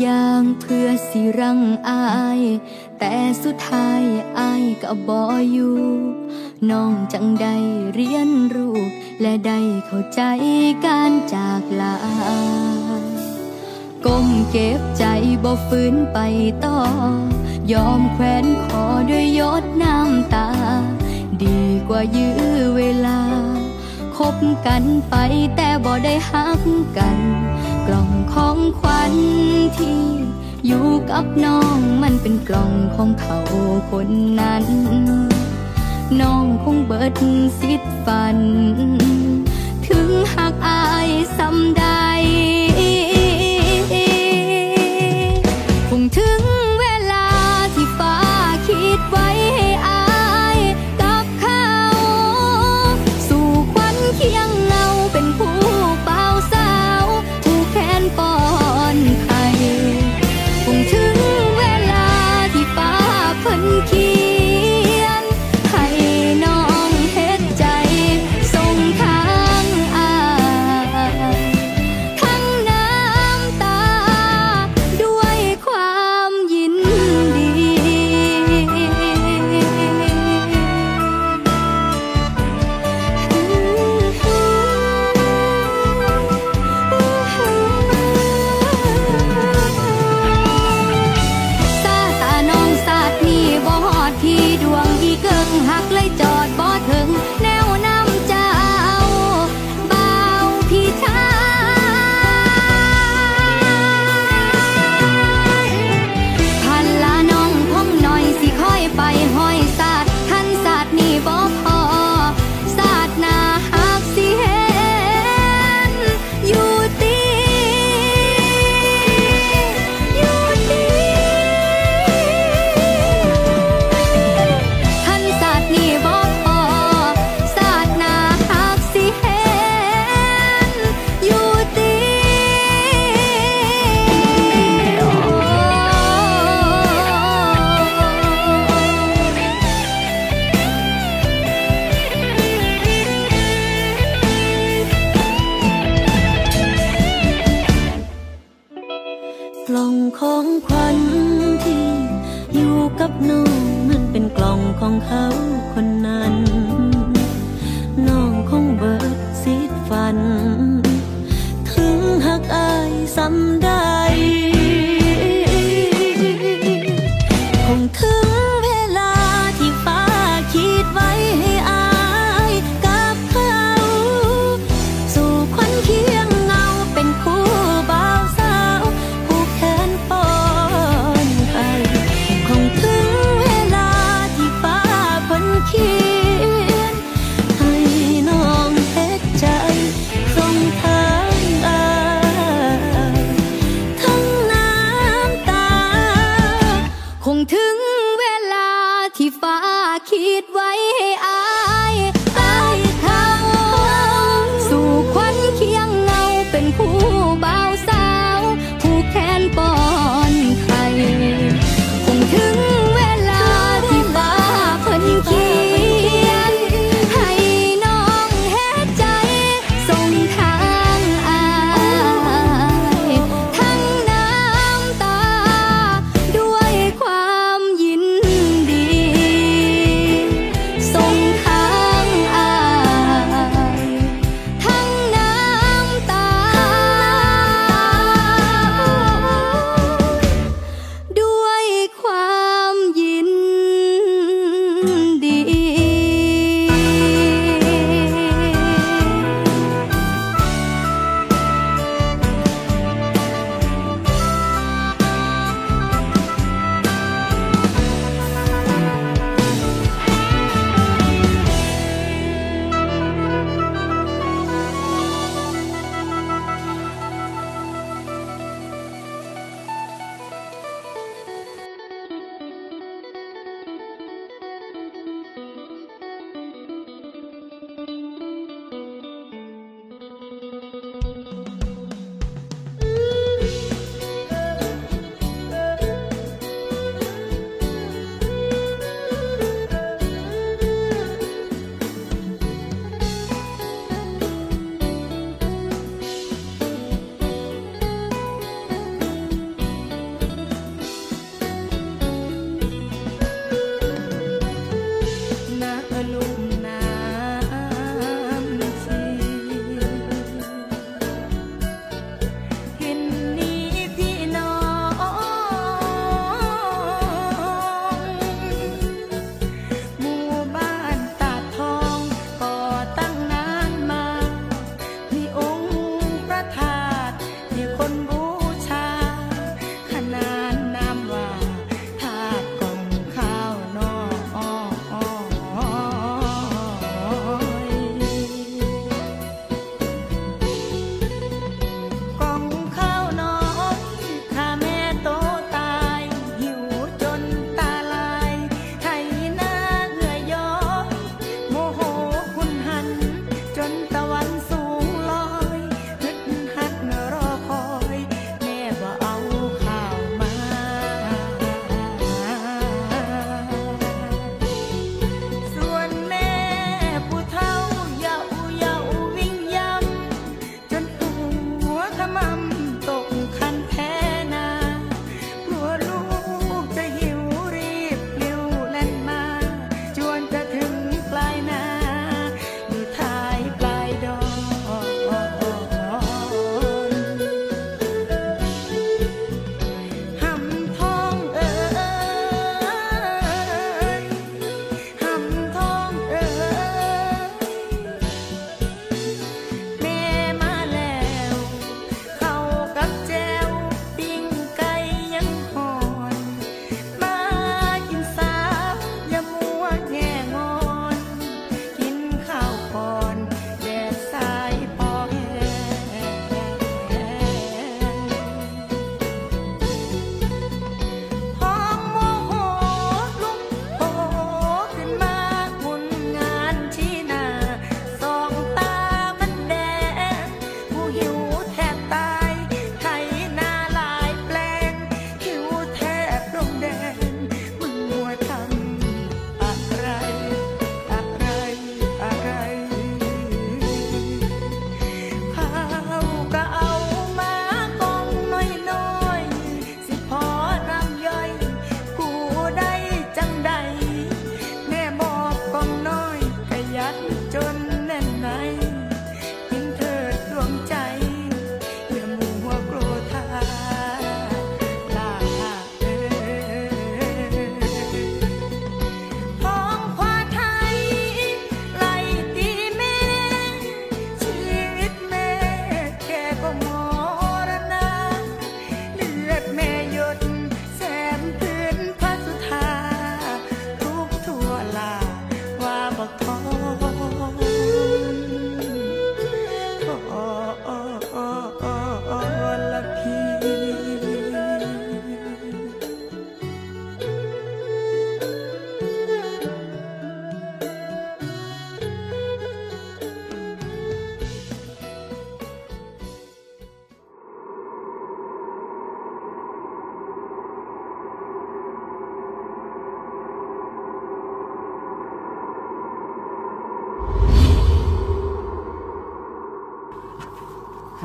อย่างเพื่อสิรังอาย แต่สุดท้ายอายก็บออยู่น้องจังได้เรียนรู้ และได้เข้าใจการจากลาก้มเก็บใจบ่ฟื้นไปต่อ ยอมแขวนคอด้วยยศน้ำตา ดีกว่ายื้อเวลา คบกันไปแต่บ่ได้หักกัน กล่องของขวัญที่อยู่กับน้องมันเป็นกล่องของเขาคนนั้น น้องคงเบิดสิทธิ์ฝัน ถึงหา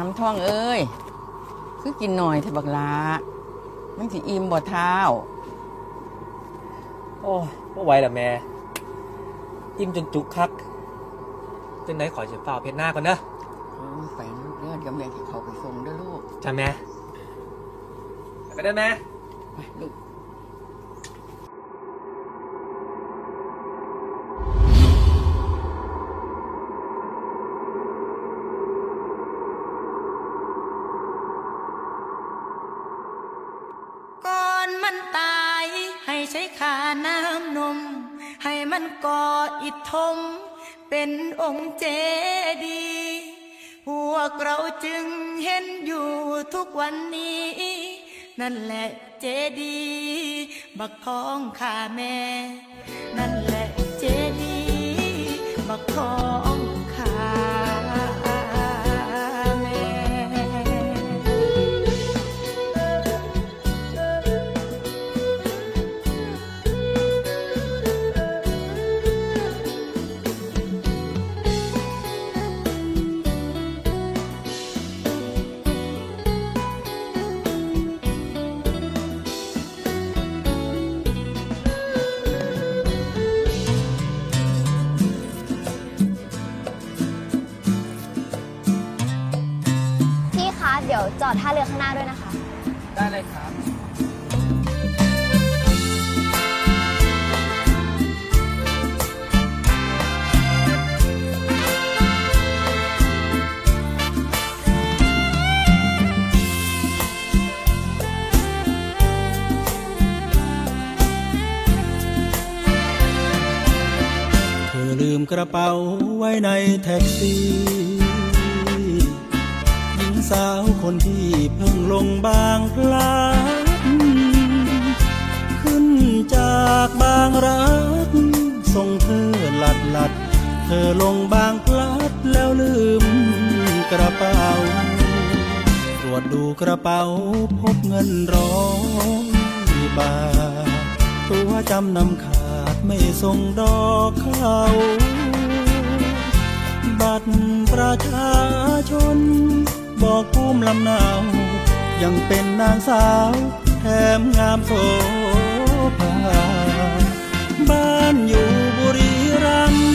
ทำท่องเอ้ย คือกินหน่อยเถอะบักลามันสิอิ่มบ่เท้า โอ้ก็ไหวละแม่ อิ่มจนจุกคักจังไหนขอเฉยฝ่าเพชรหน้าก่อนเนอะเออไปลูกเลือดกำแม่ที่เขาไปส่งเด้อลูกจ้าแม่ไปได้แม่ ทุกวันนี้ นั่นแหละเจดีย์บักทองข้าแม่ นั่นแหละเจดีย์บักทอง อดท่าเรือข้างหน้าด้วยนะคะ ได้เลยครับ เธอลืมกระเป๋าไว้ในแท็กซี่หญิง สาวคนที่เพิ่งลงบางพลัดขึ้นจากบางรักส่งเธอหลัดหลัด เธอลงบางพลัดแล้วลืมกระเป๋า ตรวจดูกระเป๋าพบเงินร้อยบาท ตัวจำนำขาดไม่ส่งดอกเขาบัตรประชาชน บอกภูมิลำเนายังเป็นนางสาว แถมงามโสภาบ้านอยู่บุรีรัมย์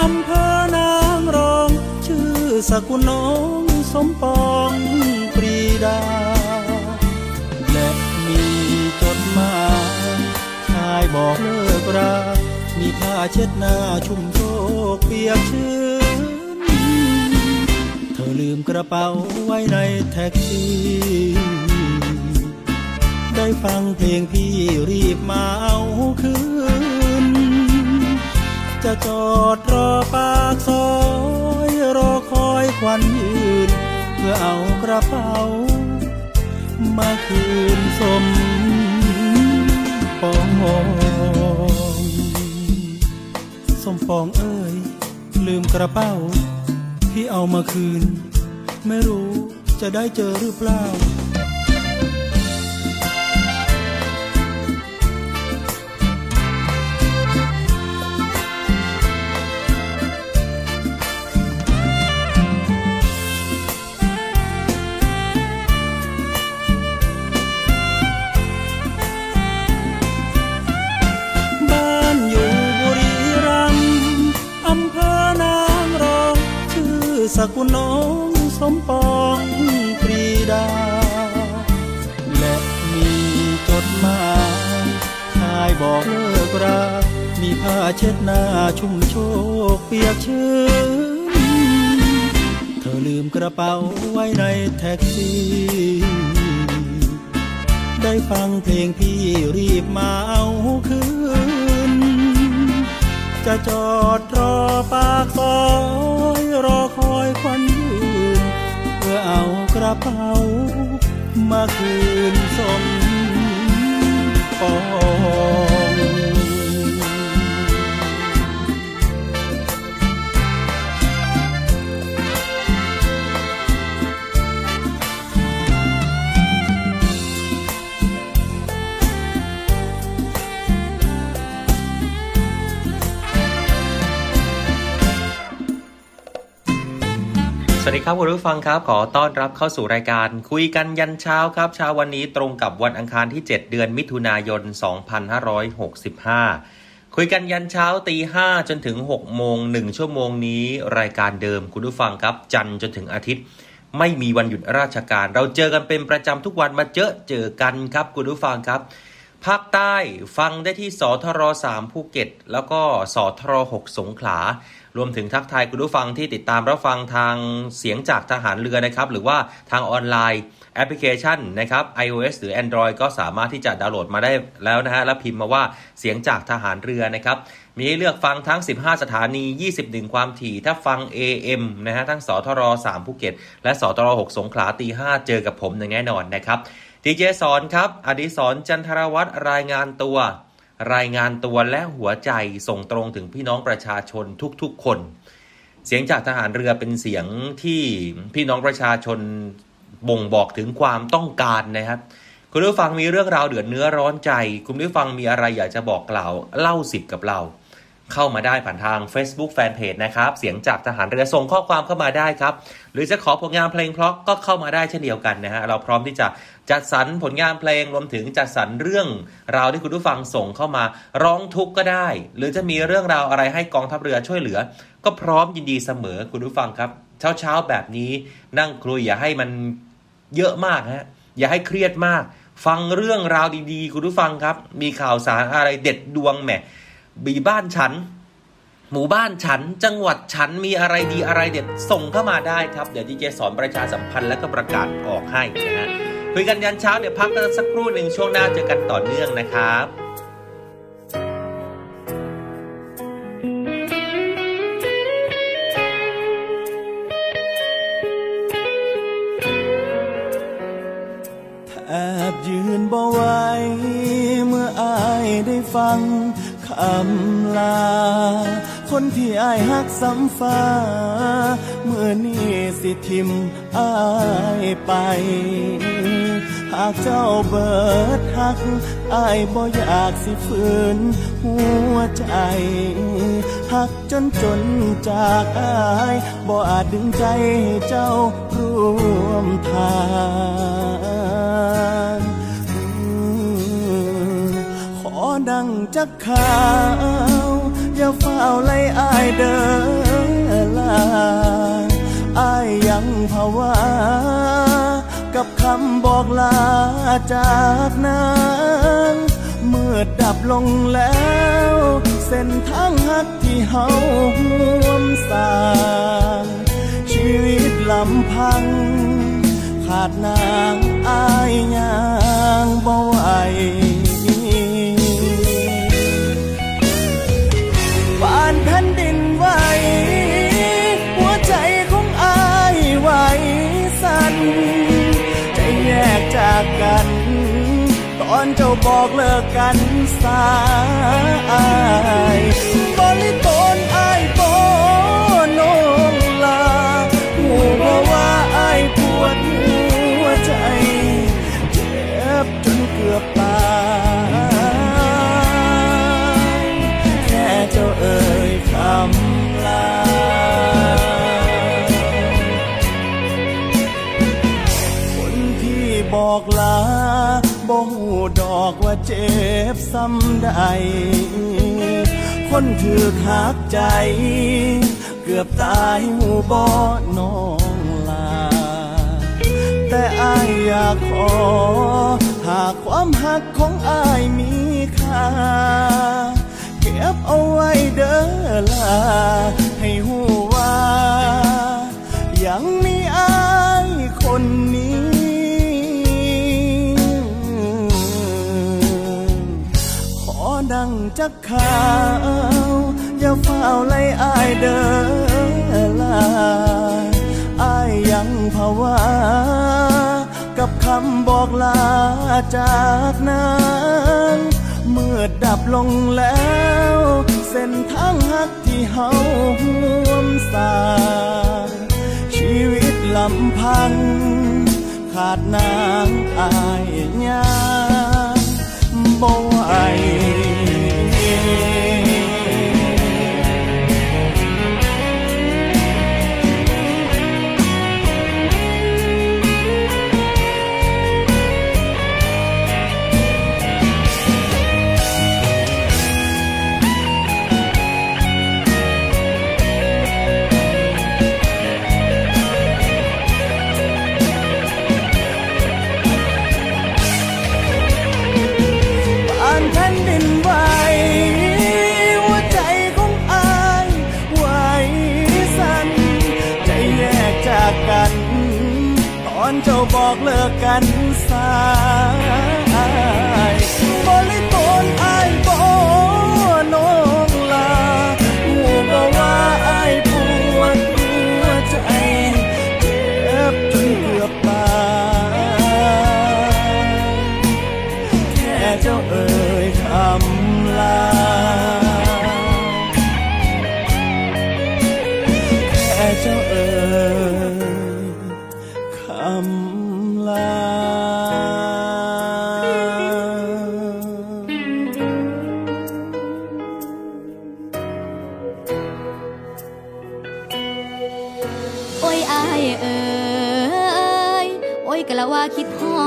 อำเภอนางรอง ชื่อสกุลน้องสมปองปรีดา และมีจดหมายชายบอกเลิกรามีผ้าเช็ดหน้าชุ่มโชกเปียกชื้น อลืมกระเป๋าไว้ในแท็กซี่ ได้ฟังเพลงพี่รีบมาเอาคืน จะจอดรอปากซอยรอคอยควันยืน เพื่อเอากระเป๋า มาคืนสมปองสมปองเอ้ยลืมกระเป๋า ที่เอามาคืน ไม่รู้จะได้เจอหรือเปล่า สกุลน้องสมปองปรีดา และมีจดหมายชายบอกเลิกรา มีผ้าเช็ดหน้าชุ่มโชกเปียกชื้น เธอลืมกระเป๋าไว้ในแท็กซี่ ได้ฟังเพลงพี่รีบมาเอาคืน จะจอดรอปากซอยรอคอยควันยืน เพื่อเอากระเป๋ามาคืนสมปอง ครับคุณผู้ฟังครับ ขอต้อนรับเข้าสู่รายการคุยกันยันเช้าครับ เช้าวันนี้ตรงกับวันอังคารที่ 7 เดือนมิถุนายน 2565 คุยกันยันเช้าตีห้าจนถึง 6 โมง 1 ชั่วโมงนี้ รายการเดิมคุณผู้ฟังครับ จันจนถึงอาทิตย์ ไม่มีวันหยุดราชการ เราเจอกันเป็นประจำทุกวันมาเจอเจอกันครับคุณผู้ฟังครับ ภาคใต้ฟังได้ที่สทร3ภูเก็ต แล้วก็สทร6สงขลา รวมถึงทักทายคุณผู้ฟังที่ติดตามรับฟังทางเสียงจากทหารเรือนะครับ หรือว่าทางออนไลน์แอปพลิเคชันนะครับ iOS หรือ Android ก็สามารถที่จะดาวน์โหลดมาได้แล้วนะฮะ แล้วพิมพ์มาว่าเสียงจากทหารเรือนะครับ มีให้เลือกฟังทั้ง 15 สถานี 21 ความถี่ ถ้าฟัง AM นะฮะ ทั้งสทร3ภูเก็ต และสทร6สงขลาตี 5 เจอกับผมอย่างแน่นอนนะครับ ดีเจสอนครับ อดิศรจันทรวัตรรายงานตัว รายงานตัวและหัวใจส่งตรงถึงพี่น้องประชาชนทุกๆคน เสียงจากทหารเรือเป็นเสียงที่พี่น้องประชาชนบ่งบอกถึงความต้องการนะครับ คุณผู้ฟังมีเรื่องราวเดือดเนื้อร้อนใจ คุณผู้ฟังมีอะไรอยากจะบอกกล่าวเล่าสิบกับเรา เข้ามาได้ผ่านทาง Facebook Fanpage นะครับ เสียงจากทหารเรือส่งข้อความเข้ามาได้ครับ หรือจะขอผลงานเพลงเพราะก็เข้ามาได้เช่นเดียวกันนะฮะเราพร้อมที่จะ จัดสรรผลงานเพลงรวมถึงจัดสรรเรื่องราวที่คุณผู้ฟังส่งเข้ามาร้องทุกข์ก็ได้ หรือจะมีเรื่องราวอะไรให้กองทัพเรือช่วยเหลือ ก็พร้อมยินดีเสมอคุณผู้ฟังครับเช้าเช้าๆแบบนี้นั่งคุยอย่าให้มันเยอะมากฮะอย่าให้เครียดมาก ฟังเรื่องราวดีๆ คุณผู้ฟังครับ มีข่าวสารอะไรเด็ดดวงแหมบีบ้านฉันหมู่บ้านฉันจังหวัดฉันมีอะไรดีอะไรเด็ดส่งเข้ามาได้ครับ เดี๋ยวดีเจสอนประชาสัมพันธ์และก็ประกาศออกให้นะฮะ คุยกันยันเช้าเดี๋ยวพักกันสักครู่หนึ่งช่วงหน้าเจอกันต่อเนื่องนะครับแอบยืนบ่ไหวเมื่ออายได้ฟังคำลา คนที่อายหักสำฟ้า เมื่อนี้สิทิมอายไปากเจ้าเบิดหักอายบ่อยากสิฝืนหัวใจหักจนจนจากอายบ่อาจดึงใจให้เจ้าร่วมทางขอดังจักข่าวอย่าเฝ้าไล่อายเดินลาอายยังภาวะ กับคำบอกลาจากนั้นเมื่อดับลงแล้ว เส้นทางหักที่เฮาห่วมสร้างชีวิตลำพัง ขาดนางอายยางบ่ไหวปานแผ่น กัน ตอนเจ้าบอกเลิกกันสายบริตน หูดอกว่าเจ็บซ้ำใด คนถือหักใจ เกือบตายหูบ่น้องลา แต่อายอยากขอ หากความหักของอายมีค่า เก็บเอาไว้เด้อลา ให้หูว่า ยังมีอายคนนี้ จักข่าว อย่าเฝ้าไล่อายเด้อลาอายยังภาวะกับคำบอกลาจากนั้นเมื่อดับลงแล้ว เส้นทางหักที่เฮาห่วมสาชีวิตลำพัง ขาดนางอายยาบ่ไหวำลายเอ๋ยอวยกะละว่าคิดฮอ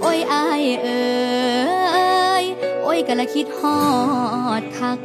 โอ้ยอายเอ้ยโอ้ยกะละคิดฮอดคัก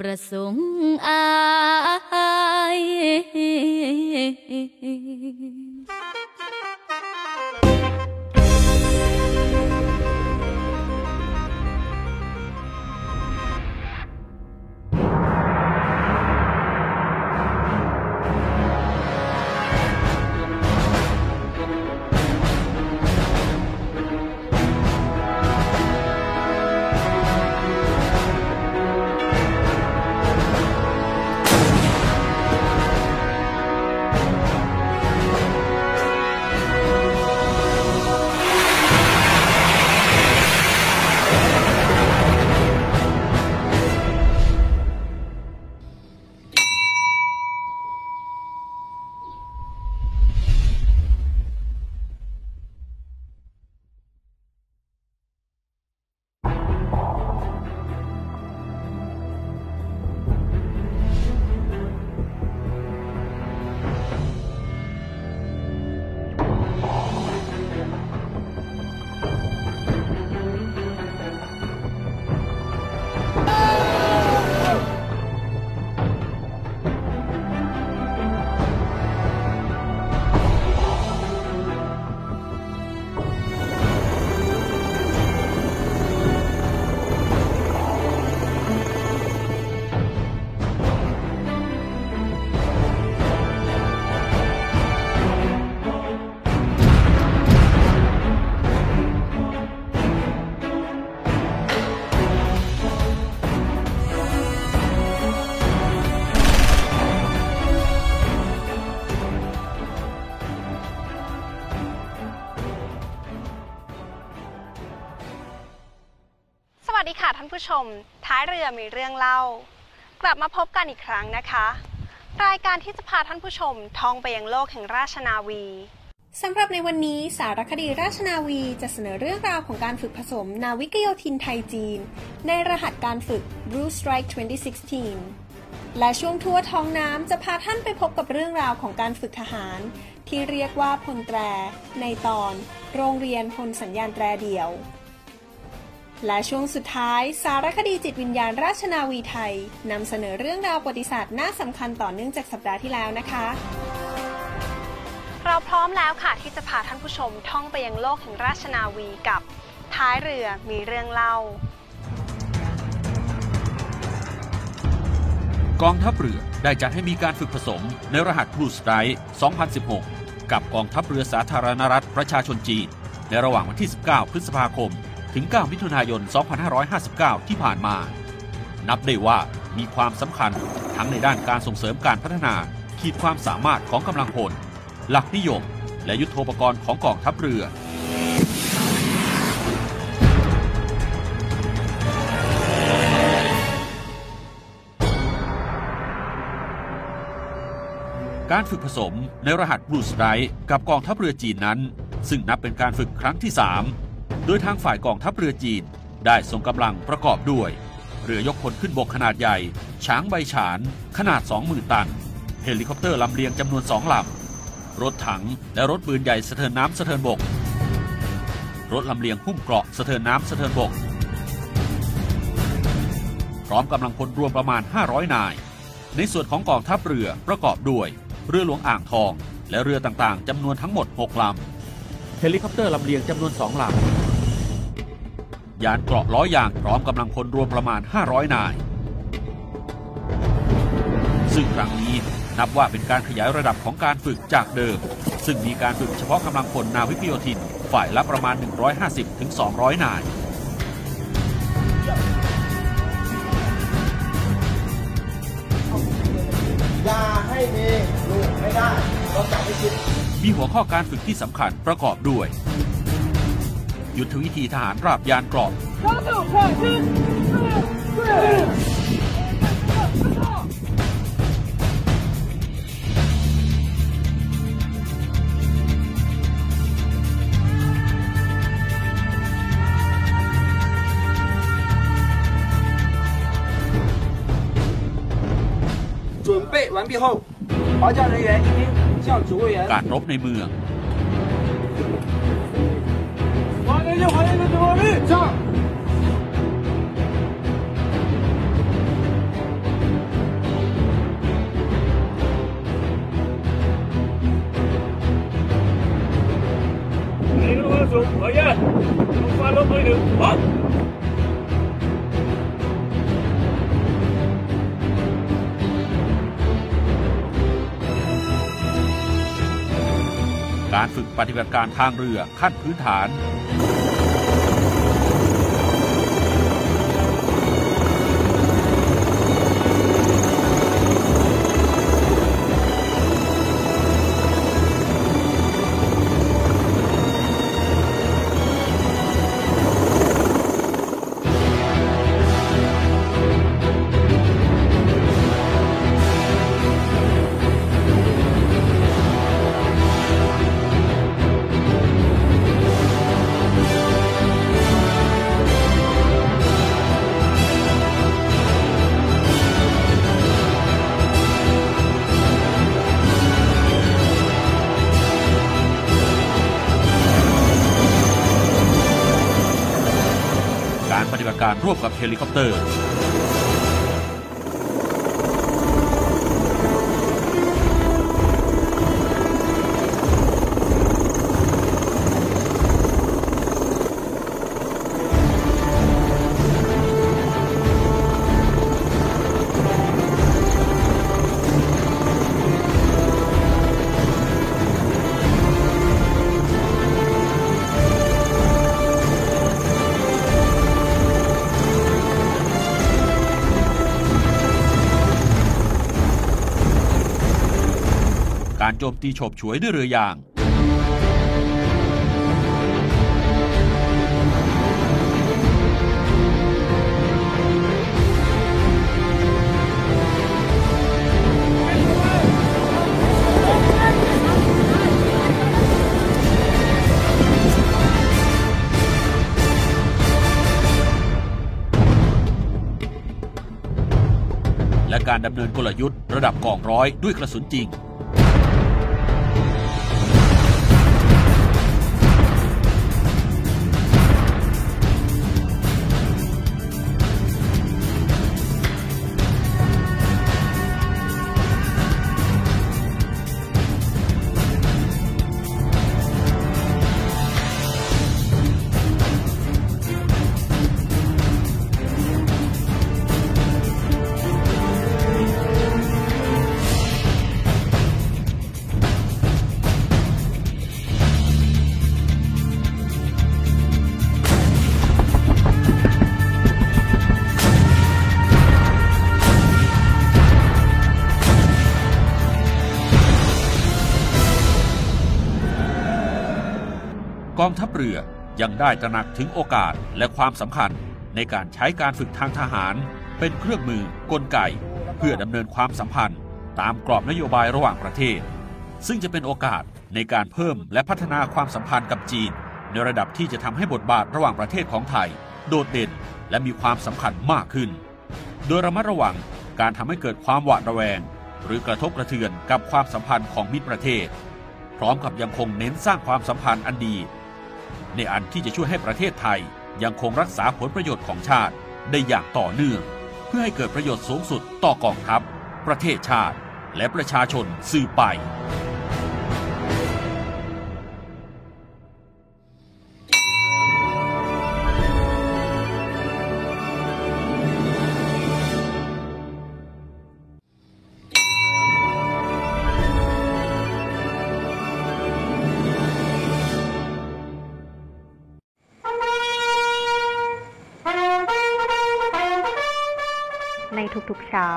ប្រសងអាយ ชม ท้ายเรือมีเรื่องเล่า กลับมาพบกันอีกครั้งนะคะ รายการที่จะพาท่านผู้ชมท่องไปยังโลกแห่งราชนาวีสำหรับในวันนี้สารคดีราชนาวีจะเสนอเรื่องราวของการฝึกผสมนาวิกโยธินไทยจีน ในรหัสการฝึก Blue Strike 2016 และช่วงทั่วท้องน้ำจะพาท่านไปพบกับเรื่องราวของการฝึกทหาร ที่เรียกว่าพลแตร ในตอน โรงเรียนพลสัญญาณแตรเดี่ยว และช่วงสุดท้ายสารคดีจิตวิญญาณราชนาวีไทยนำเสนอเรื่องราวประวัติศาสตร์น่าสำคัญต่อเนื่องจากสัปดาห์ที่แล้วนะคะ เราพร้อมแล้วค่ะที่จะพาท่านผู้ชมท่องไปยังโลกแห่งราชนาวีกับท้ายเรือมีเรื่องเล่า กองทัพเรือได้จัดให้มีการฝึกผสมในรหัส Blue Strike 2016 กับกองทัพเรือสาธารณรัฐประชาชนจีนในระหว่างวันที่ 19 พฤษภาคม ถึง 9 มิถุนายน 2559 ที่ผ่านมา นับได้ว่ามีความสำคัญทั้งในด้านการส่งเสริมการพัฒนา ขีดความสามารถของกำลังพล หลักนิยม และยุทโธปกรณ์ของกองทัพเรือ การฝึกผสมในรหัส Blue Strike กับกองทัพเรือจีนนั้น ซึ่งนับเป็นการฝึกครั้งที่ 3 โดยทางฝ่ายกองทัพเรือจีน ได้ส่งกำลังประกอบด้วย เรือยกพลขึ้นบกขนาดใหญ่ ฉางไป๋ซาน ขนาด 20,000 ตัน เฮลิคอปเตอร์ลำเลียงจำนวนสองลำ รถถังและรถปืนใหญ่สะเทินน้ำสะเทินบก รถลำเลียงหุ้มเกราะสะเทินน้ำสะเทินบก พร้อมกำลังพลรวมประมาณ 500 นาย ในส่วนของกองทัพเรือประกอบด้วย เรือหลวงอ่างทอง และเรือต่างๆจำนวนทั้งหมด 6 ลำเฮลิคอปเตอร์ลำเลียงจำนวน2ลำ ยานเกราะล้อยางพร้อมกำลังพลรวมประมาณ 500 นาย ซึ่งครั้งนี้นับว่าเป็นการขยายระดับของการฝึกจากเดิม ซึ่งมีการฝึกเฉพาะกำลังพลนาวิกโยธิน ฝ่ายละประมาณ 150-200 นายอย่าให้มีลูกไม่ได้เราจับไม่คิดมีหัวข้อการฝึกที่สำคัญประกอบด้วย ยุทธวิธีทหารราบยานเกราะ 准备完毕后，华教人员应向指挥员 การรบในเมือง 하려고 하는 대화를 자 xuống bởi giờ không qua lốp mới được bóp การฝึกปฏิบัติการทางเรือขั้นพื้นฐาน ปฏิบัติการร่วมกับเฮลิคอปเตอร์ จมตีโฉบฉวยด้วยเรือยางและการดำเนินกลยุทธ์ระดับกองร้อยด้วยกระสุนจริง เรือยังได้ตระหนักถึงโอกาสและความสำคัญในการใช้การฝึกทางทหาร เป็นเครื่องมือกลไก เพื่อดำเนินความสัมพันธ์ ตามกรอบนโยบายระหว่างประเทศ ซึ่งจะเป็นโอกาสในการเพิ่มและพัฒนาความสัมพันธ์กับจีน ในระดับที่จะทำให้บทบาทระหว่างประเทศของไทย โดดเด่นและมีความสำคัญมากขึ้น โดยระมัดระวังการทำให้เกิดความหวาดระแวง หรือกระทบกระเทือนกับความสัมพันธ์ของมิตรประเทศ พร้อมกับยังคงเน้นสร้างความสัมพันธ์อันดี ในอันที่จะช่วยให้ประเทศไทย ยังคงรักษาผลประโยชน์ของชาติได้อย่างต่อเนื่อง เพื่อให้เกิดประโยชน์สูงสุดต่อกองทัพ ประเทศชาติ และประชาชนสืบไป ในทุกๆเช้า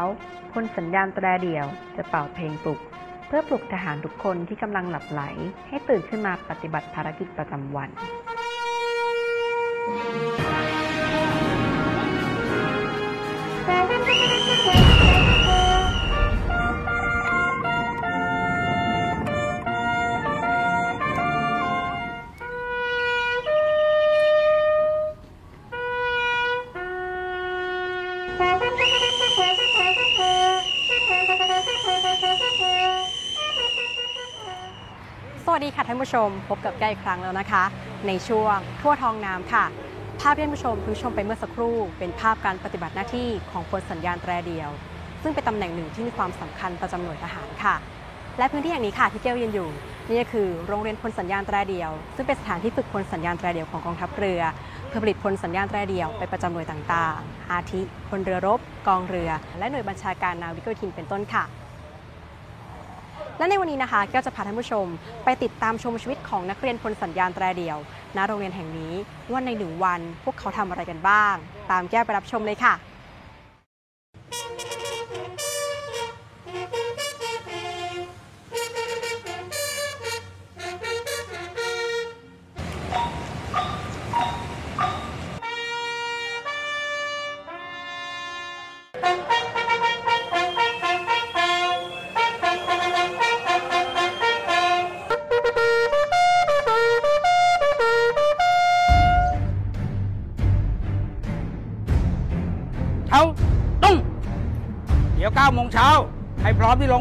คนสัญญาณแตรเดี่ยวจะเป่าเพลงปลุก เพื่อปลุกทหารทุกคนที่กำลังหลับไหล ให้ตื่นขึ้นมาปฏิบัติภารกิจประจำวันส ชมพบกับแก้อีกครั้งแล้วนะคะ ในช่วงทั่วทองน้ำค่ะ ภาพที่ท่านผู้ชมเพิ่งชมไปเมื่อสักครู่ เป็นภาพการปฏิบัติหน้าที่ของพลสัญญาณแตรเดียว ซึ่งเป็นตำแหน่งหนึ่งที่มีความสำคัญประจำหน่วยทหารค่ะ และพื้นที่แห่งนี้ค่ะที่เกลยืนอยู่ นี่ก็คือโรงเรียนพลสัญญาณแตรเดียว ซึ่งเป็นสถานที่ฝึกพลสัญญาณแตรเดียวของกองทัพเรือเพื่อผลิตพลสัญญาณแตรเดียวไปประจำหน่วยต่างๆ อาทิพลเรือรบ กองเรือ และหน่วยบัญชาการนาวิกโยธินเป็นต้นค่ะ และในวันนี้นะคะก็จะพาท่านผู้ชม ไปติดตามชมชีวิตของนักเรียนพลสัญญาณแตรเดียวณโรงเรียนแห่งนี้ว่าในหนึ่งวันพวกเขาทำอะไรกันบ้าง ตามแก้วไปรับชมเลยค่ะ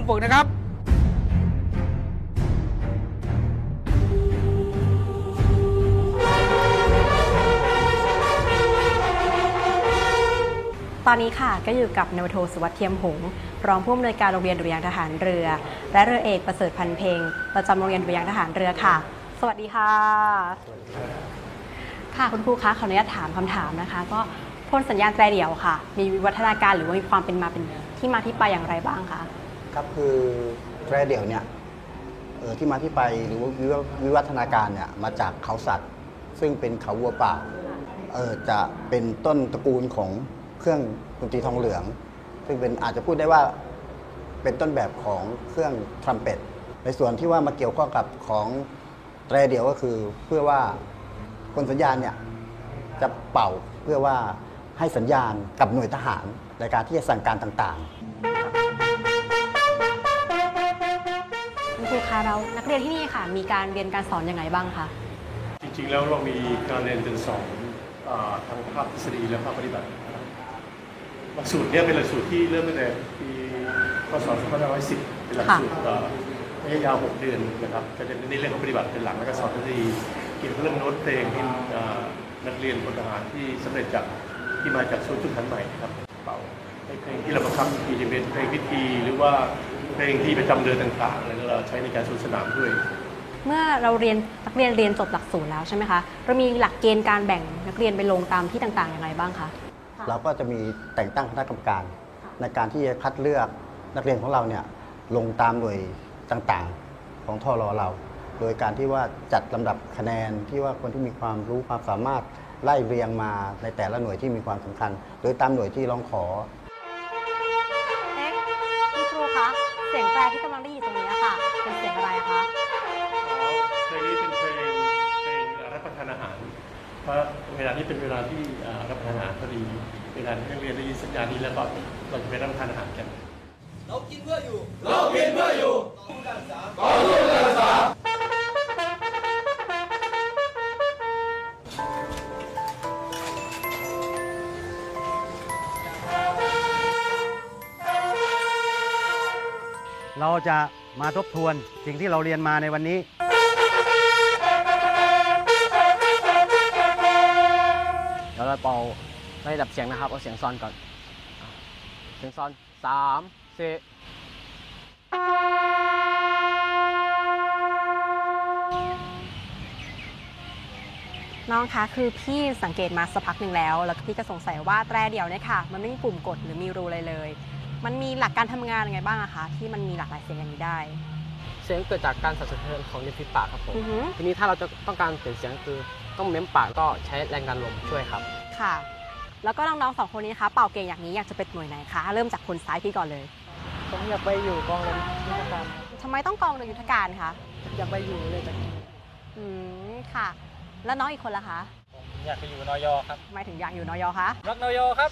ฝึกนะครับตอนนี้ค่ะก็อยู่กับนาวโทสุวัสดิ์เทียมหงส์รองผู้อำนวยการโรงเรียนดุริยางค์ทหารเรือ และเรือเอกประเสริฐพันเพลงประจำโรงเรียนดุริยางค์ทหารเรือค่ะ สวัสดีค่ะ ค่ะคุณครูคะขออนุญาตถามคำถามนะคะ ก็พลสัญญาณแตรเดี่ยวค่ะ มีวิวัฒนาการหรือว่ามีความเป็นมาเป็นที่มาที่ไปอย่างไรบ้างคะ ครับคือแตรเดี่ยวเนี่ยเออที่มาที่ไปหรือว่าวิววิวัฒนาการเนี่ยมาจากเขาสัตว์ ซึ่งเป็นเขาวัวป่าเออจะเป็นต้นตระกูลของเครื่องดนตรีทองเหลือง ซึ่งเป็นอาจจะพูดได้ว่าเป็นต้นแบบของเครื่องทรัมเป็ตในส่วนที่ว่ามาเกี่ยวข้องกับของแตรเดี่ยวก็คือเพื่อว่าคนสัญญาณเนี่ยจะเป่าเพื่อว่าให้สัญญาณกับหน่วยทหารในการที่จะสั่งการต่างๆ คะเรานักเรียนที่นี่ค่ะ มีการเรียนการสอนยังไงบ้างคะจริงๆแล้วเรามีการเรียนการสอนอทั้งภาคทฤษฎีและภาคปฏิบัติหลักสูตรเนี่ยเป็นหลักสูตรที่เริ่มตั้งแต่ปีพศ2510เป็นหลักสูตรระยะยาว 6 เดือนนะครับก็จะในเรื่องของปฏิบัติเป็นหลักแล้วก็สอนทฤษฎีเกี่ยวกับเรื่องโน้ตเพลงที่นักเรียนพลทหารที่สำเร็จจากที่มาจากศูนย์ฝึกหัดใหม่นะครับเป่าเพลงที่เราบังคับทีจะเป็นเพลงพิธีหรือว่า เพลงที่ประจำเดือนต่างๆแล้วก็เราใช้ในการสู่สนามด้วย เมื่อเราเรียนนักเรียนเรียนจบหลักสูตรแล้วใช่ไหมคะเรามีหลักเกณฑ์การแบ่งนักเรียนไปลงตามที่ต่างๆอย่างไรบ้างคะเราก็จะมีแต่งตั้งคณะกรรมการ ในการที่จะคัดเลือกนักเรียนของเราเนี่ยลงตามหน่วยต่างๆของทอรอเรา โดยการที่ว่าจัดลำดับคะแนนที่ว่าคนที่มีความรู้ความสามารถไล่เรียงมาในแต่ละหน่วยที่มีความสำคัญ โดยตามหน่วยที่ร้องขอ เสียงแตรที่กำลังได้ยินตรงนี้ค่ะ เป็นเสียงอะไรคะเพลงนี้เป็นเพลงเพลงรับประทานอาหาร เพราะเวลานี้เป็นเวลาที่เอ่อรับประทานอาหารพอดี เวลาที่นักเรียนได้ยินสัญญาณนี้แล้วก็เราจะไปรับประทานอาหารกัน เรากินเพื่ออยู่ เรากินเพื่ออยู่ต่อสู้การศึกษาต่อสู้การศึกษา จะมาทบทวนสิ่งที่เราเรียนมาในวันนี้ เดี๋ยวเราเป่าไล่ดับเสียงนะครับ เอาเสียงซอนก่อน เสียงซอนสามสี่น้องคะคือพี่สังเกตมาสักพักหนึ่งแล้ว แล้วพี่ก็สงสัยว่าแตรเดี่ยวเนี่ยค่ะ มันไม่มีปุ่มกดหรือมีรูอะไรเลย มันมีหลักการทำงานยังไงบ้างอะคะที่มันมีหลากหลายเสียงอย่างนี้ได้เสียงเกิดจากการสั่นสะเทือนของริมฝีปากครับผม อือฮึทีนี้ถ้าเราจะต้องการเปลี่ยนเสียงคือต้องเม้มปากก็ใช้แรงดันลมช่วยครับ ค่ะ แล้วก็น้องๆสองคนนี้นะคะเป่าเก่งอย่างนี้อยากจะเป็นหน่วยไหนคะเริ่มจากคนซ้ายพี่ก่อนเลยผมอยากไปอยู่กองเรือยุทธการทำไมต้องกองเรือยุทธการคะอยากไปอยู่เลยจากอืมค่ะ แล้วน้องอีกคนล่ะคะอยากไปอยู่นอยครับทำไมถึงอยากอยู่นอยคะรักนอยครับ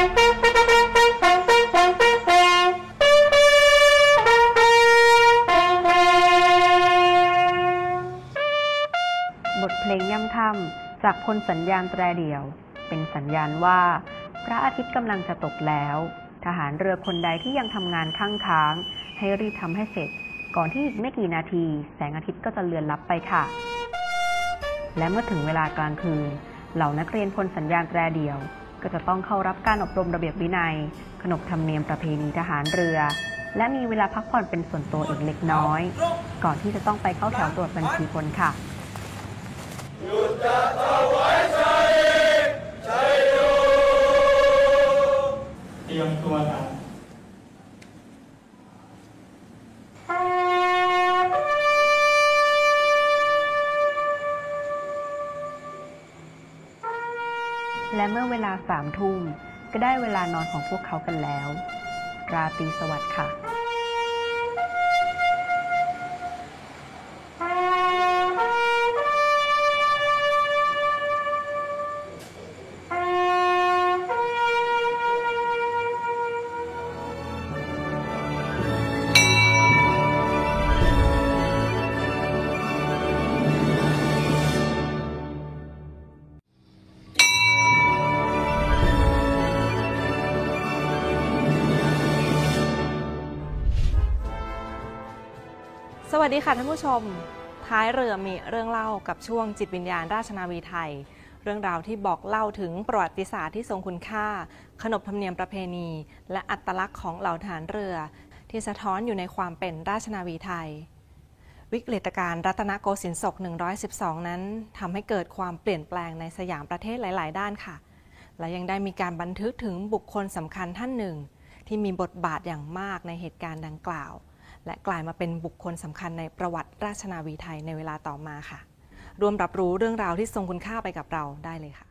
บทเพลงย่ำค่ำจากพลสัญญาณแตรเดี่ยว เป็นสัญญาณว่า พระอาทิตย์กำลังจะตกแล้ว ทหารเรือคนใดที่ยังทำงานข้างค้าง ให้รีบทำให้เสร็จ ก่อนที่อีกไม่กี่นาที แสงอาทิตย์ก็จะเลือนลับไปค่ะ และเมื่อถึงเวลากลางคืน เหล่านักเรียนพลสัญญาณแตรเดี่ยว ก็จะต้องเข้ารับการอบรมระเบียบวินัย ขนบธรรมเนียมประเพณีทหารเรือ และมีเวลาพักผ่อนเป็นส่วนตัวอีกเล็กน้อย ก่อนที่จะต้องไปเข้าแถวตรวจบัญชีพลค่ะเตรียมตัวท และเมื่อเวลาสามทุ่มก็ได้เวลานอนของพวกเขากันแล้ว ราตรีสวัสดิ์ค่ะ ค่ะท่านผู้ชม ท้ายเรือมีเรื่องเล่ากับช่วงจิตวิญญาณราชนาวีไทย เรื่องราวที่บอกเล่าถึงประวัติศาสตร์ที่ทรงคุณค่า ขนบธรรมเนียมประเพณี และอัตลักษณ์ของเหล่าทหารเรือ ที่สะท้อนอยู่ในความเป็นราชนาวีไทย วิกฤตการณ์รัตนโกสินทร์ศก 112 นั้นทำให้เกิดความเปลี่ยนแปลงในสยามประเทศหลาย ๆ ด้านค่ะ และยังได้มีการบันทึกถึงบุคคลสำคัญท่านหนึ่ง ที่มีบทบาทอย่างมากในเหตุการณ์ดังกล่าว และกลายมาเป็นบุคคลสำคัญในประวัติราชนาวีไทยในเวลาต่อมาค่ะ ร่วมรับรู้เรื่องราวที่ทรงคุณค่าไปกับเราได้เลยค่ะ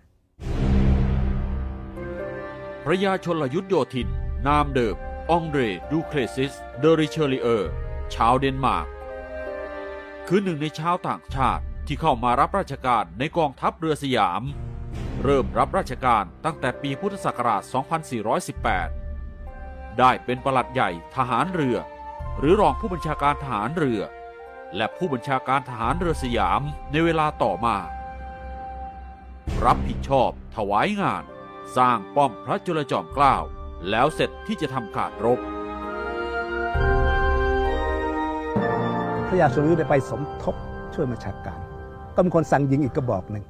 พระยาชนลยุทธโยธิน นามเดิมอองเดรดูเปลซิส เดอ ริเชอลิเออ ชาวเดนมาร์ก คือหนึ่งในชาวต่างชาติที่เข้ามารับราชการในกองทัพเรือสยาม เริ่มรับราชการตั้งแต่ปีพุทธศักราช 2418 ได้เป็นประหลัดใหญ่ทหารเรือ หรือรองผู้บัญชาการทหารเรือ และผู้บัญชาการทหารเรือสยามในเวลาต่อมา รับผิดชอบถวายงาน สร้างป้อมพระจุลจอมเกล้าแล้วเสร็จที่จะทำการรบ พระยาสุริยุได้ไปสมทบช่วยมาชาการ ก็เป็นคนสั่งยิงอีกกระบอกหนึ่ง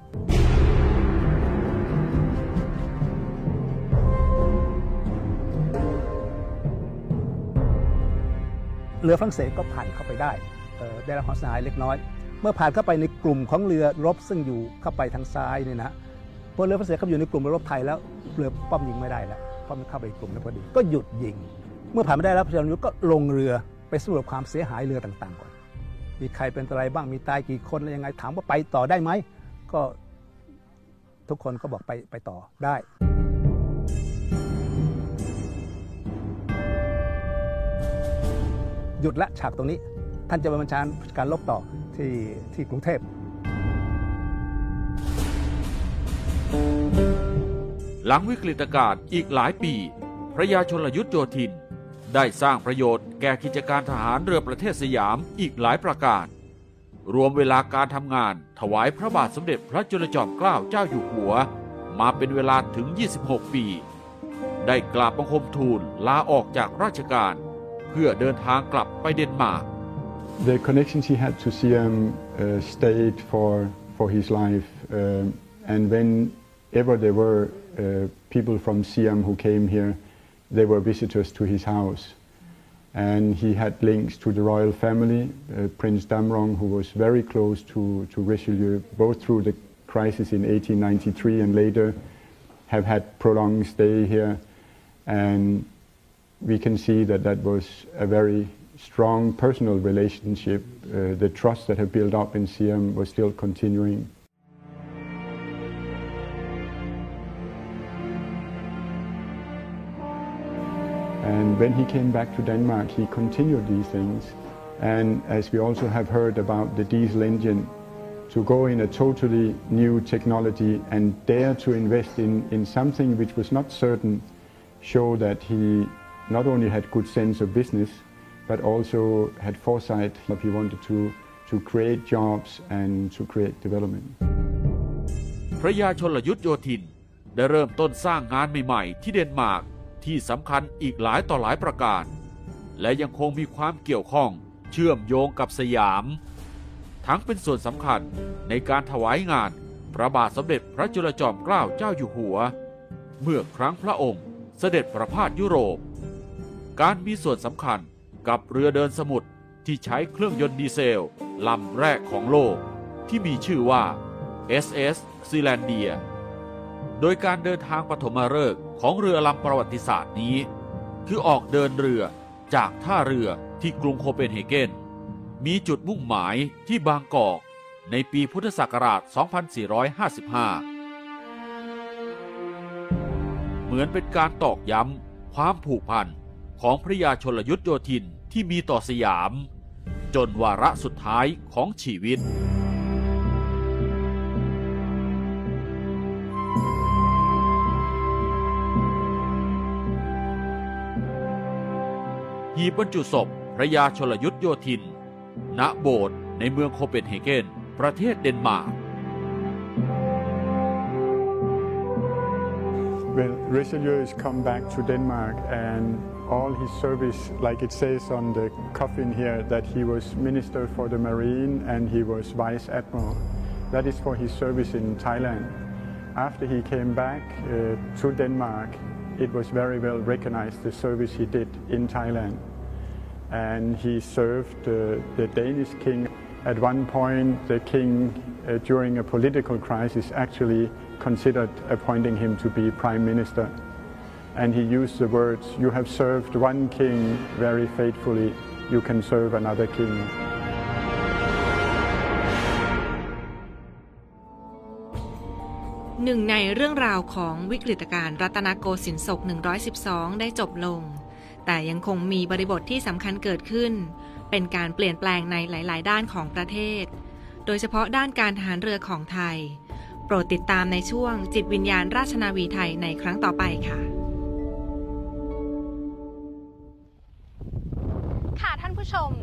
เรือฝรั่งเศสก็ผ่านเข้าไปได้ได้รับความเสียหายเล็กน้อย เมื่อผ่านเข้าไปในกลุ่มของเรือรบซึ่งอยู่เข้าไปทางซ้ายเนี่ยนะพอเรือฝรั่งเศสเข้าไปอยู่ในกลุ่มเรือรบไทยแล้วเรือป้อมยิงไม่ได้แล้วเพราะมันเข้าไปในกลุ่มแล้วพอดีก็หยุดยิง เมื่อผ่านไม่ได้แล้วพระเจ้าอยู่ก็ลงเรือไปสำรวจความเสียหายเรือต่างๆก่อนมีใครเป็นอะไรบ้างมีตายกี่คนอะไรยังไงถามว่าไปต่อได้ไหมก็ทุกคนก็บอกไปไปต่อได้ หยุดละฉากตรงนี้ ท่านจะไปบัญชาการลบต่อที่ที่กรุงเทพ หลังวิกฤตการณ์อีกหลายปี พระยาชนลยุทธโยธิน ได้สร้างประโยชน์แก่กิจการทหารเรือประเทศสยามอีกหลายประการ รวมเวลาการทำงานถวายพระบาทสมเด็จพระจุลจอมเกล้าเจ้าอยู่หัว มาเป็นเวลาถึง 26 ปี ได้กราบบังคมทูลลาออกจากราชการ เพื่อเดินทางกลับไปเดนมาร์ก The connections he had to Siam uh, stayed for, for his life. Um, and whenever there were uh, people from Siam who came here, they were visitors to his house. And he had links to the royal family, uh, Prince Damrong, who was very close to, to Richelieu, both through the crisis in 1893 and later, have had prolonged stay here. And we can see that that was a very strong personal relationship. Uh, the trust that had built up in Siam was still continuing. And when he came back to Denmark, he continued these things. And as we also have heard about the diesel engine, to go in a totally new technology and dare to invest in, in something which was not certain, show that he not only had good sense of business, but also had foresight of he wanted to, to create jobs and to create development. พระยาชนลยุทธโยธินได้เริ่มต้นสร้างงานใหม่ๆ ที่เดนมาร์กที่สำคัญอีกหลายต่อหลายประการ และยังคงมีความเกี่ยวข้องเชื่อมโยงกับสยาม ทั้งเป็นส่วนสำคัญในการถวายงานพระบาทสมเด็จพระจุลจอมเกล้าเจ้าอยู่หัว เมื่อครั้งพระองค์เสด็จประพาสยุโรป การมีส่วนสำคัญกับเรือเดินสมุทรที่ใช้เครื่องยนต์ดีเซลลำแรกของโลก ที่มีชื่อว่า SS ซีแลนเดีย โดยการเดินทางปฐมฤกษ์ของเรือลำประวัติศาสตร์นี้ คือออกเดินเรือจากท่าเรือที่กรุงโคเปนเฮเกน มีจุดมุ่งหมายที่บางกอก ในปีพุทธศักราช 2455 เหมือนเป็นการตอกย้ำความผูกพัน ของพระยาชนลยุทธโยธินที่มีต่อสยาม จนวาระสุดท้ายของชีวิตหีบบรรจุศพพระยาชลยุทธโยธิน ณโบสถ์ในเมืองโคเปนเฮเกน ประเทศเดนมาร์ก Well, Richelieu has come back to Denmark and all his service, like it says on the coffin here, that he was Minister for the Marine and he was Vice Admiral. That is for his service in Thailand. After he came back uh, to Denmark, it was very well recognized the service he did in Thailand. And he served uh, the Danish king. At one point, the king, uh, during a political crisis, actually considered appointing him to be prime minister. And he used the words, You have served one king very faithfully, you can serve another king. หนึ่งในเรื่องราวของวิกฤตการณ์รัตนโกสินทร์ศก 112 ได้จบลง แต่ยังคงมีบริบทที่สำคัญเกิดขึ้น เป็นการเปลี่ยนแปลงในหลาย ๆ ด้านของประเทศ โดยเฉพาะด้านการทหารเรือของไทย โปรดติดตามในช่วงจิตวิญญาณราชนาวีไทยในครั้งต่อไปค่ะ ผู้ชม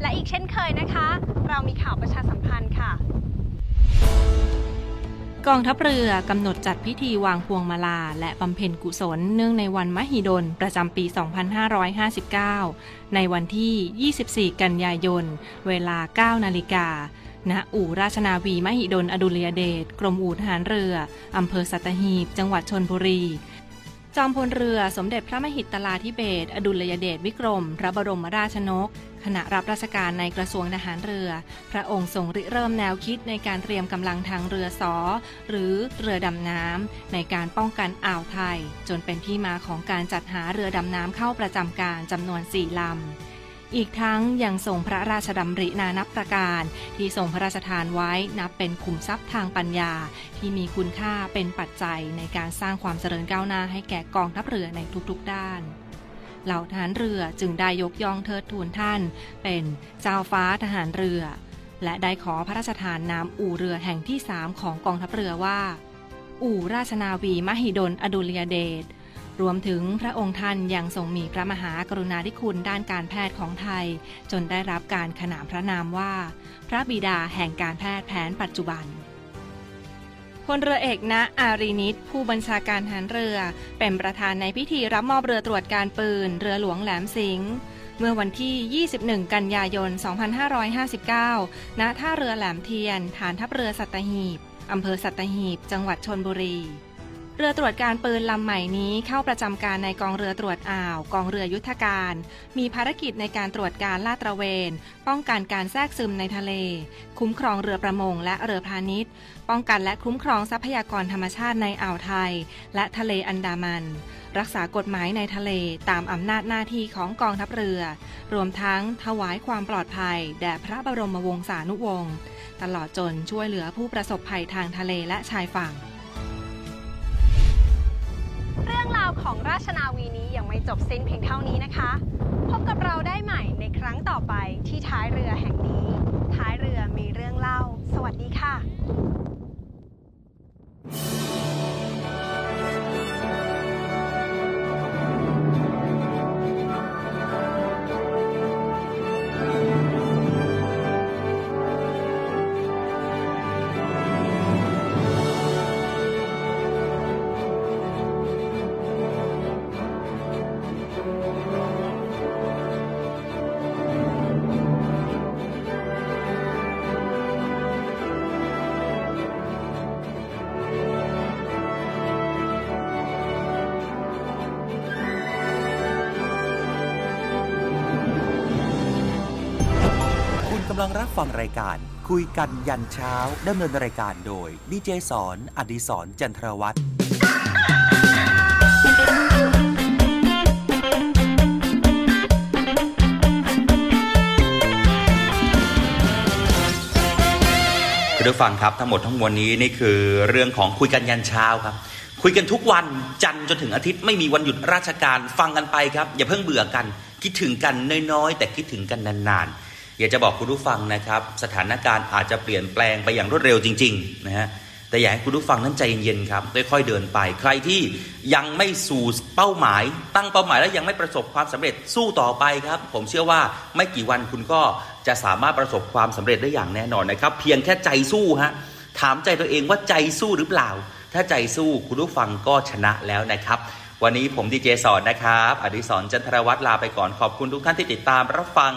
และอีกเช่นเคยนะคะ เรามีข่าวประชาสัมพันธ์ค่ะ กองทัพเรือกำหนดจัดพิธีวางพวงมาลา และบำเพ็ญกุศลเนื่องในวันมหิดล ประจำปี 2559 ในวันที่ 24 กันยายน เวลา 9 นาฬิกาณอู่ราชนาวีมหิดลอดุลยเดชกรมอู่ทหารเรือ อำเภอสัตหีบ จังหวัดชนบุรี จอมพลเรือสมเด็จพระมหิตลาธิเบศอดุลยเดชวิกรม พระบรมราชนก ขณะรับราชการในกระทรวงทหารเรือ พระองค์ทรงริเริ่มแนวคิดในการเตรียมกำลังทางเรือสอ หรือเรือดำน้ำในการป้องกันอ่าวไทย จนเป็นที่มาของการจัดหาเรือดำน้ำเข้าประจำการจำนวนสี่ลำ อีกทั้งยังทรงพระราชดำรินานับประการ ที่ทรงพระราชทานไว้นับเป็นขุมทรัพย์ทางปัญญา ที่มีคุณค่าเป็นปัจจัยในการสร้างความเจริญก้าวหน้าให้แก่กองทัพเรือในทุกๆด้านเหล่าทหารเรือจึงได้ยกย่องเทิดทูนท่าน เป็นเจ้าฟ้าทหารเรือ และได้ขอพระราชทานนามอู่เรือแห่งที่สามของกองทัพเรือว่า อู่ราชนาวีมหิดลอดุลยเดช รวมถึงพระองค์ท่านยังทรงมีพระมหากรุณาธิคุณด้านการแพทย์ของไทย จนได้รับการขนานพระนามว่า พระบิดาแห่งการแพทย์แผนปัจจุบันพลเรือเอกณอารีนิตผู้บัญชาการทหารเรือ เป็นประธานในพิธีรับมอบเรือตรวจการปืน เรือหลวงแหลมสิงห์เมื่อวันที่ 21 กันยายน 2559 ณ ท่าเรือแหลมเทียน ฐานทัพเรือสัตหีบ อำเภอสัตหีบ จังหวัดชนบุรี เรือตรวจการปืนลำใหม่นี้เข้าประจำการในกองเรือตรวจอ่าว กองเรือยุทธการ มีภารกิจในการตรวจการลาดตระเวน ป้องกันการแทรกซึมในทะเล คุ้มครองเรือประมงและเรือพาณิชย์ ป้องกันและคุ้มครองทรัพยากรธรรมชาติในอ่าวไทย และทะเลอันดามัน รักษากฎหมายในทะเลตามอำนาจหน้าที่ของกองทัพเรือ รวมทั้งถวายความปลอดภัย แด่พระบรมวงศานุวงศ์ตลอดจนช่วยเหลือผู้ประสบภัยทางทะเลและชายฝั่ง ของราชนาวีนี้ยังไม่จบสิ้นเพียงเท่านี้นะคะ พบกับเราได้ใหม่ในครั้งต่อไปที่ท้ายเรือแห่งนี้ ท้ายเรือมีเรื่องเล่า สวัสดีค่ะ ฟังรายการคุยกันยันเช้าดำเนินรายการโดยดีเจสอนอดิสรจันทรวัตรคุณผู้ฟังครับทั้งหมดทั้งมวลนี้นี่คือเรื่องของคุยกันยันเช้าครับ คุยกันทุกวันจันทร์จนถึงอาทิตย์ไม่มีวันหยุดราชการฟังกันไปครับ อย่าเพิ่งเบื่อกัน คิดถึงกันน้อยๆ แต่คิดถึงกันนานๆ อยากจะบอกคุณผู้ฟังนะครับ สถานการณ์อาจจะเปลี่ยนแปลงไปอย่างรวดเร็วจริงๆนะฮะแต่อยากให้คุณผู้ฟังนั้นใจเย็นๆครับค่อยๆเดินไป ใครที่ยังไม่สู่เป้าหมาย ตั้งเป้าหมายแล้วยังไม่ประสบความสำเร็จสู้ต่อไปครับ ผมเชื่อว่าไม่กี่วันคุณก็จะสามารถประสบความสำเร็จได้อย่างแน่นอนนะครับ เพียงแค่ใจสู้ฮะถามใจตัวเองว่าใจสู้หรือเปล่า ถ้าใจสู้คุณผู้ฟังก็ชนะแล้วนะครับ วันนี้ผมดีเจสอนนะครับ อดิศรจันทรวัตรลาไปก่อนขอบคุณทุกท่านที่ติดตามรับฟัง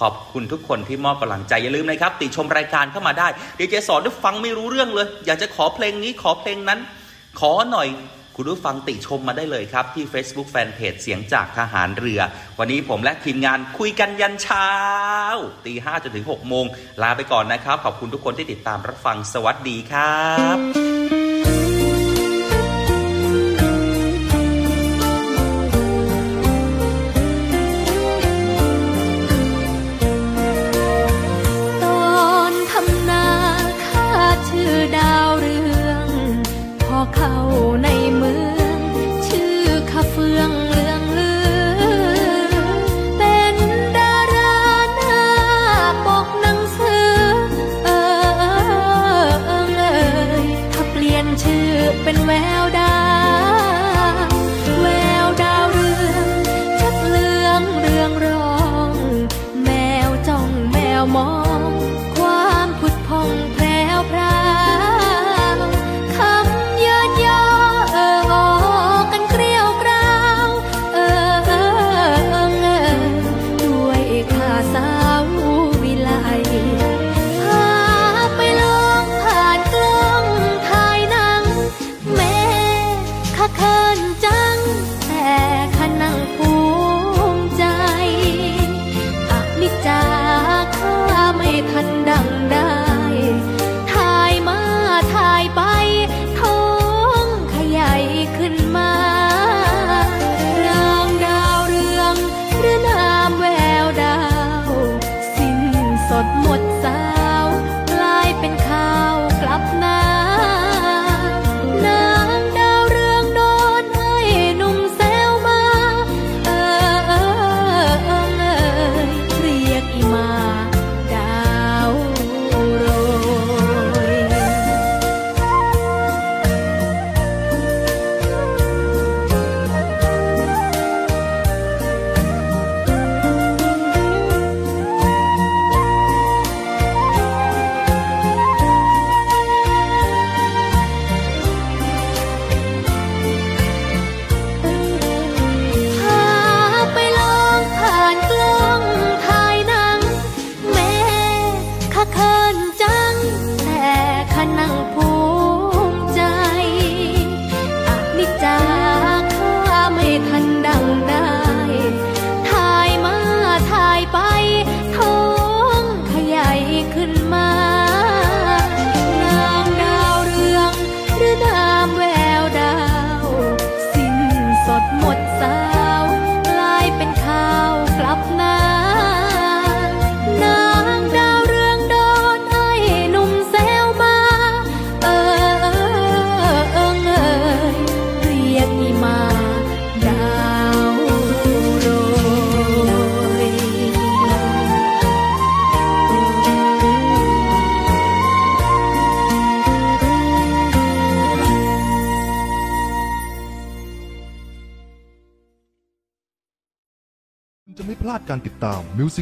ขอบคุณทุกคนที่มอบกำลังใจ อย่าลืมนะครับ ติชมรายการเข้ามาได้ดีเจสอนได้ฟังไม่รู้เรื่องเลย อยากจะขอเพลงนี้ขอเพลงนั้น ขอหน่อยคุณผู้ฟังติชมมาได้เลยครับ ที่ Facebook Fanpage เสียงจากทหารเรือ วันนี้ผมและทีมงานคุยกันยันเช้าตีห้าจนถึง6โมงลาไปก่อนนะครับ ขอบคุณทุกคนที่ติดตามรับฟังสวัสดีครับ สดหมดสา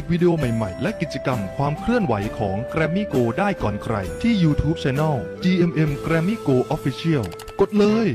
กวิดีโอใหม่ๆ และกิจกรรมความเคลื่อนไหวของ Grammy Go ได้ก่อนใคร ที่ YouTube Channel GMM Grammy Go Official กดเลย